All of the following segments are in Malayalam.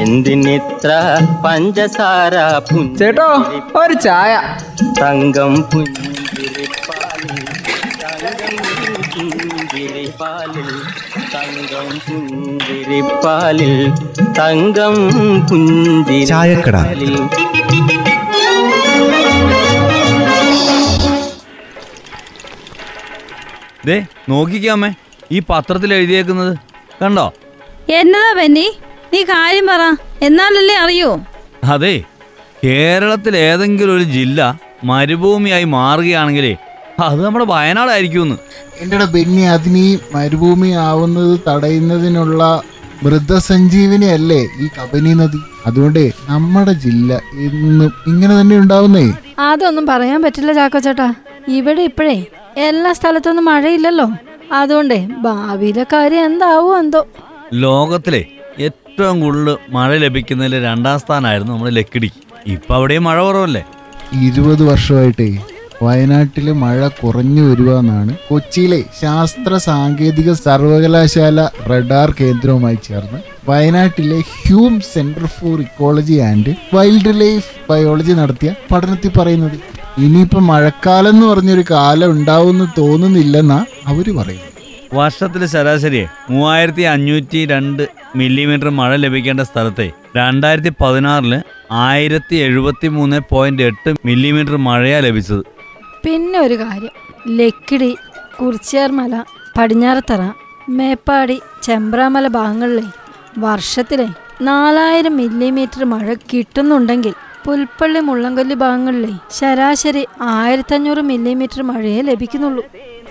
എന്തിനിത്ര പഞ്ചസാര ചേട്ടോ ഒരു ചായ. തങ്കം പുഞ്ചിരിപ്പാലിൽ തങ്കം പുഞ്ചിരിപ്പാലിൽ തങ്കം പുഞ്ചിരിപ്പാലിൽ തങ്കം ചായക്കട. പുഞ്ചിരിപ്പാലിൽ ദേ നോക്കിക്കാമേ ഈ പത്രത്തിൽ എഴുതിയേക്കുന്നത് കണ്ടോ? എന്നതാ ബെന്നി? നീ കാര്യം പറ. എന്നാലല്ലേ അറിയോ? അതെ കേരളത്തിൽ ഏതെങ്കിലും ഒരു ജില്ല മരുഭൂമിയായി മാറുകയാണെങ്കിലേ അത് നമ്മുടെ വയനാടായിരിക്കുമെന്ന് എന്റെ ബെന്നി അതിന് ഈ മരുഭൂമി ആവുന്നത് തടയുന്നതിനുള്ള മൃതസഞ്ജീവിനി അല്ലേ ഈ കബനി നദി? അതുകൊണ്ട് നമ്മുടെ ജില്ല എന്നും ഇങ്ങനെ തന്നെ ഉണ്ടാവുന്നേ. അതൊന്നും പറയാൻ പറ്റില്ല ചാക്കോ ചേട്ടാ ഇവിടെ ഇപ്പോഴേ എല്ലാ സ്ഥലത്തൊന്നും മഴയില്ലല്ലോ. അതുകൊണ്ടേ ഭാവിയിലെ കാര്യം എന്താവോ എന്തോ. ലോകത്തിലെ ഏറ്റവും കൂടുതൽ മഴ ലഭിക്കുന്നതിൽ രണ്ടാം സ്ഥാനമായിരുന്നു നമ്മുടെ ലക്കിടി. ഇപ്പം അവിടെയും മഴ കുറവല്ലേ? ഇരുപത് വർഷമായിട്ടേ വയനാട്ടിൽ മഴ കുറഞ്ഞു വരുവാന്നാണ് കൊച്ചിയിലെ ശാസ്ത്ര സാങ്കേതിക സർവകലാശാല റഡാർ കേന്ദ്രവുമായി ചേർന്ന് വയനാട്ടിലെ Hume centre for ecology and wildlife biology നടത്തിയ പഠനത്തിൽ പറയുന്നത് ഇനിയിപ്പോൾ മഴക്കാലം എന്ന് പറഞ്ഞൊരു കാലം ഉണ്ടാവുമെന്ന് തോന്നുന്നില്ലെന്നാണ് അവർ പറയുന്നത്. വർഷത്തിൽ ശരാശരി മൂവായിരത്തി അഞ്ഞൂറ്റി രണ്ട് മില്ലിമീറ്റർ മഴ ലഭിക്കേണ്ട സ്ഥലത്തെ രണ്ടായിരത്തി പതിനാറിൽ ആയിരത്തി എഴുപത്തി മൂന്ന് പോയിന്റ് എട്ട് മില്ലിമീറ്റർ മഴയാ ലഭിച്ചത്. പിന്നെ ഒരു കാര്യം. ലക്കിടി കുറിച്ചേർമല പടിഞ്ഞാറത്തറ മേപ്പാടി ചെമ്പ്രാമല ഭാഗങ്ങളിലെ വർഷത്തിലെ നാലായിരം മില്ലിമീറ്റർ മഴ കിട്ടുന്നുണ്ടെങ്കിൽ പുൽപ്പള്ളി മുള്ളംകൊല്ലി ഭാഗങ്ങളിലെ ശരാശരി ആയിരത്തഞ്ഞൂറ് മില്ലിമീറ്റർ മഴയേ ലഭിക്കുന്നുള്ളൂ.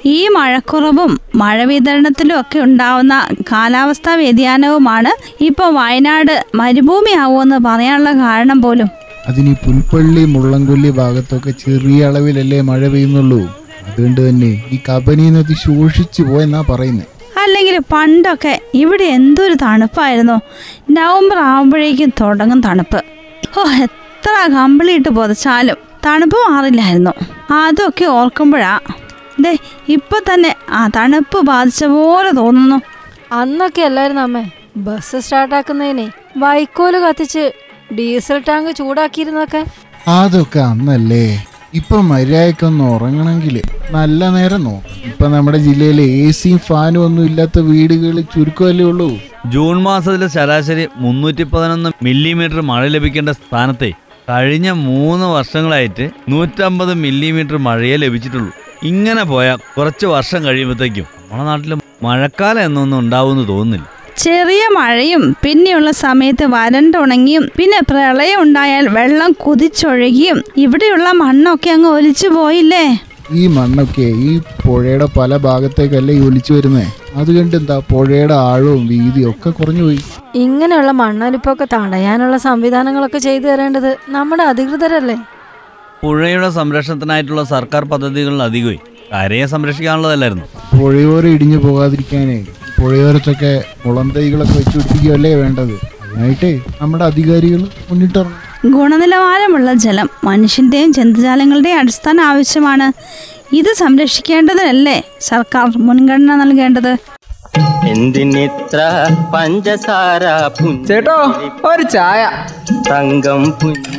ഈ മഴക്കുറവും മഴ വിതരണത്തിലും ഒക്കെ ഉണ്ടാവുന്ന കാലാവസ്ഥാ വ്യതിയാനവുമാണ് ഇപ്പോൾ വയനാട് മരുഭൂമിയാവുമെന്ന് പറയാനുള്ള കാരണം പോലും. അതിന് പുൽപ്പള്ളി മുള്ളംകൊല്ലി ഭാഗത്തൊക്കെ ചെറിയ അളവിലല്ലേ മഴ പെയ്യുന്നുള്ളൂ. അതുകൊണ്ട് തന്നെ ഈ കബനി നദി ശോഷിച്ചു പോയെന്നാ പറയുന്നത് അല്ലെങ്കിൽ പണ്ടൊക്കെ ഇവിടെ എന്തൊരു തണുപ്പായിരുന്നു. നവംബർ ആവുമ്പോഴേക്കും തുടങ്ങും തണുപ്പ്. ഓ എത്ര കമ്പിളിയിട്ട് പുതച്ചാലും തണുപ്പ് മാറില്ലായിരുന്നു. അതൊക്കെ ഓർക്കുമ്പോഴാ ദേ ഇപ്പൊ തന്നെ ആ തണുപ്പ് ബാധിച്ച പോലെ തോന്നുന്നു. അന്നൊക്കെ എല്ലാരും അമ്മേ ബസ് സ്റ്റാർട്ടാക്കുന്നതിനെ വൈക്കോൽ കത്തിച്ച് ഡീസൽ ടാങ്ക് ചൂടാക്കിയിരുന്നൊക്കെ അതൊക്കെ അന്നല്ലേ. ഇപ്പൊ മര്യാദക്കൊന്ന് ഉറങ്ങണമെങ്കിൽ നല്ല നേരം നോക്കാം. ഇപ്പൊ നമ്മുടെ ജില്ലയിൽ എ സിയും ഫാനും ഒന്നും ഇല്ലാത്ത വീടുകൾ ചുരുക്കമല്ലേ ഉള്ളൂ. ജൂൺ മാസത്തിലെ ശരാശരി മുന്നൂറ്റി പതിനൊന്ന് മില്ലിമീറ്റർ മഴ ലഭിക്കേണ്ട സ്ഥാനത്തെ കഴിഞ്ഞ മൂന്ന് വർഷങ്ങളായിട്ട് നൂറ്റമ്പത് മില്ലിമീറ്റർ മഴയെ ലഭിച്ചിട്ടുള്ളൂ. ഇങ്ങനെ പോയാൽ കുറച്ച് വർഷം കഴിയുമ്പോഴത്തേക്കും നമ്മുടെ നാട്ടിൽ മഴക്കാലം എന്നൊന്നും ഉണ്ടാവുമെന്ന് തോന്നുന്നില്ല. ചെറിയ മഴയും പിന്നെയുള്ള സമയത്ത് വരണ്ടുണങ്ങിയും പിന്നെ പ്രളയം ഉണ്ടായാൽ വെള്ളം കുതിച്ചൊഴുകിയും ഇവിടെയുള്ള മണ്ണൊക്കെ അങ്ങ് ഒലിച്ചു പോയില്ലേ? ഈ മണ്ണൊക്കെ ഈ പുഴയുടെ പല ഭാഗത്തേക്കല്ലേ ഈ ഒലിച്ചു വരുന്നേ? അതുകൊണ്ട് എന്താ പുഴയുടെ ആഴവും വീതിയും ഒക്കെ കുറഞ്ഞു പോയി. ഇങ്ങനെയുള്ള മണ്ണൊലിപ്പൊക്കെ തടയാനുള്ള സംവിധാനങ്ങളൊക്കെ ചെയ്തു തരേണ്ടത് നമ്മുടെ അധികൃതരല്ലേ? പുഴയുടെ സംരക്ഷണത്തിനായിട്ടുള്ള സർക്കാർ പദ്ധതികളിൽ അധികമായി. കരയെ സംരക്ഷിക്കാനുള്ളതല്ലായിരുന്നു. പുഴയോരം ഇടിഞ്ഞു പോകാതിരിക്കാനേ പുഴയോരത്തൊക്കെ മുളന്തൈകളൊക്കെ വെച്ച് പിടിപ്പിക്കുകയല്ലേ വേണ്ടത്. അതിനായിട്ടേ നമ്മുടെ അധികാരികൾ മുന്നിട്ടിറങ്ങും ഗുണനിലവാരമുള്ള ജലം മനുഷ്യന്റെയും ജന്തുജാലങ്ങളുടെയും അടിസ്ഥാന ആവശ്യമാണ്. ഇത് സംരക്ഷിക്കേണ്ടതല്ലേ സർക്കാർ മുൻഗണന നൽകേണ്ടത്? എന്തിനിത്ര പഞ്ചസാര ചേട്ടോ ഒരു ചായ. തങ്കം തങ്കം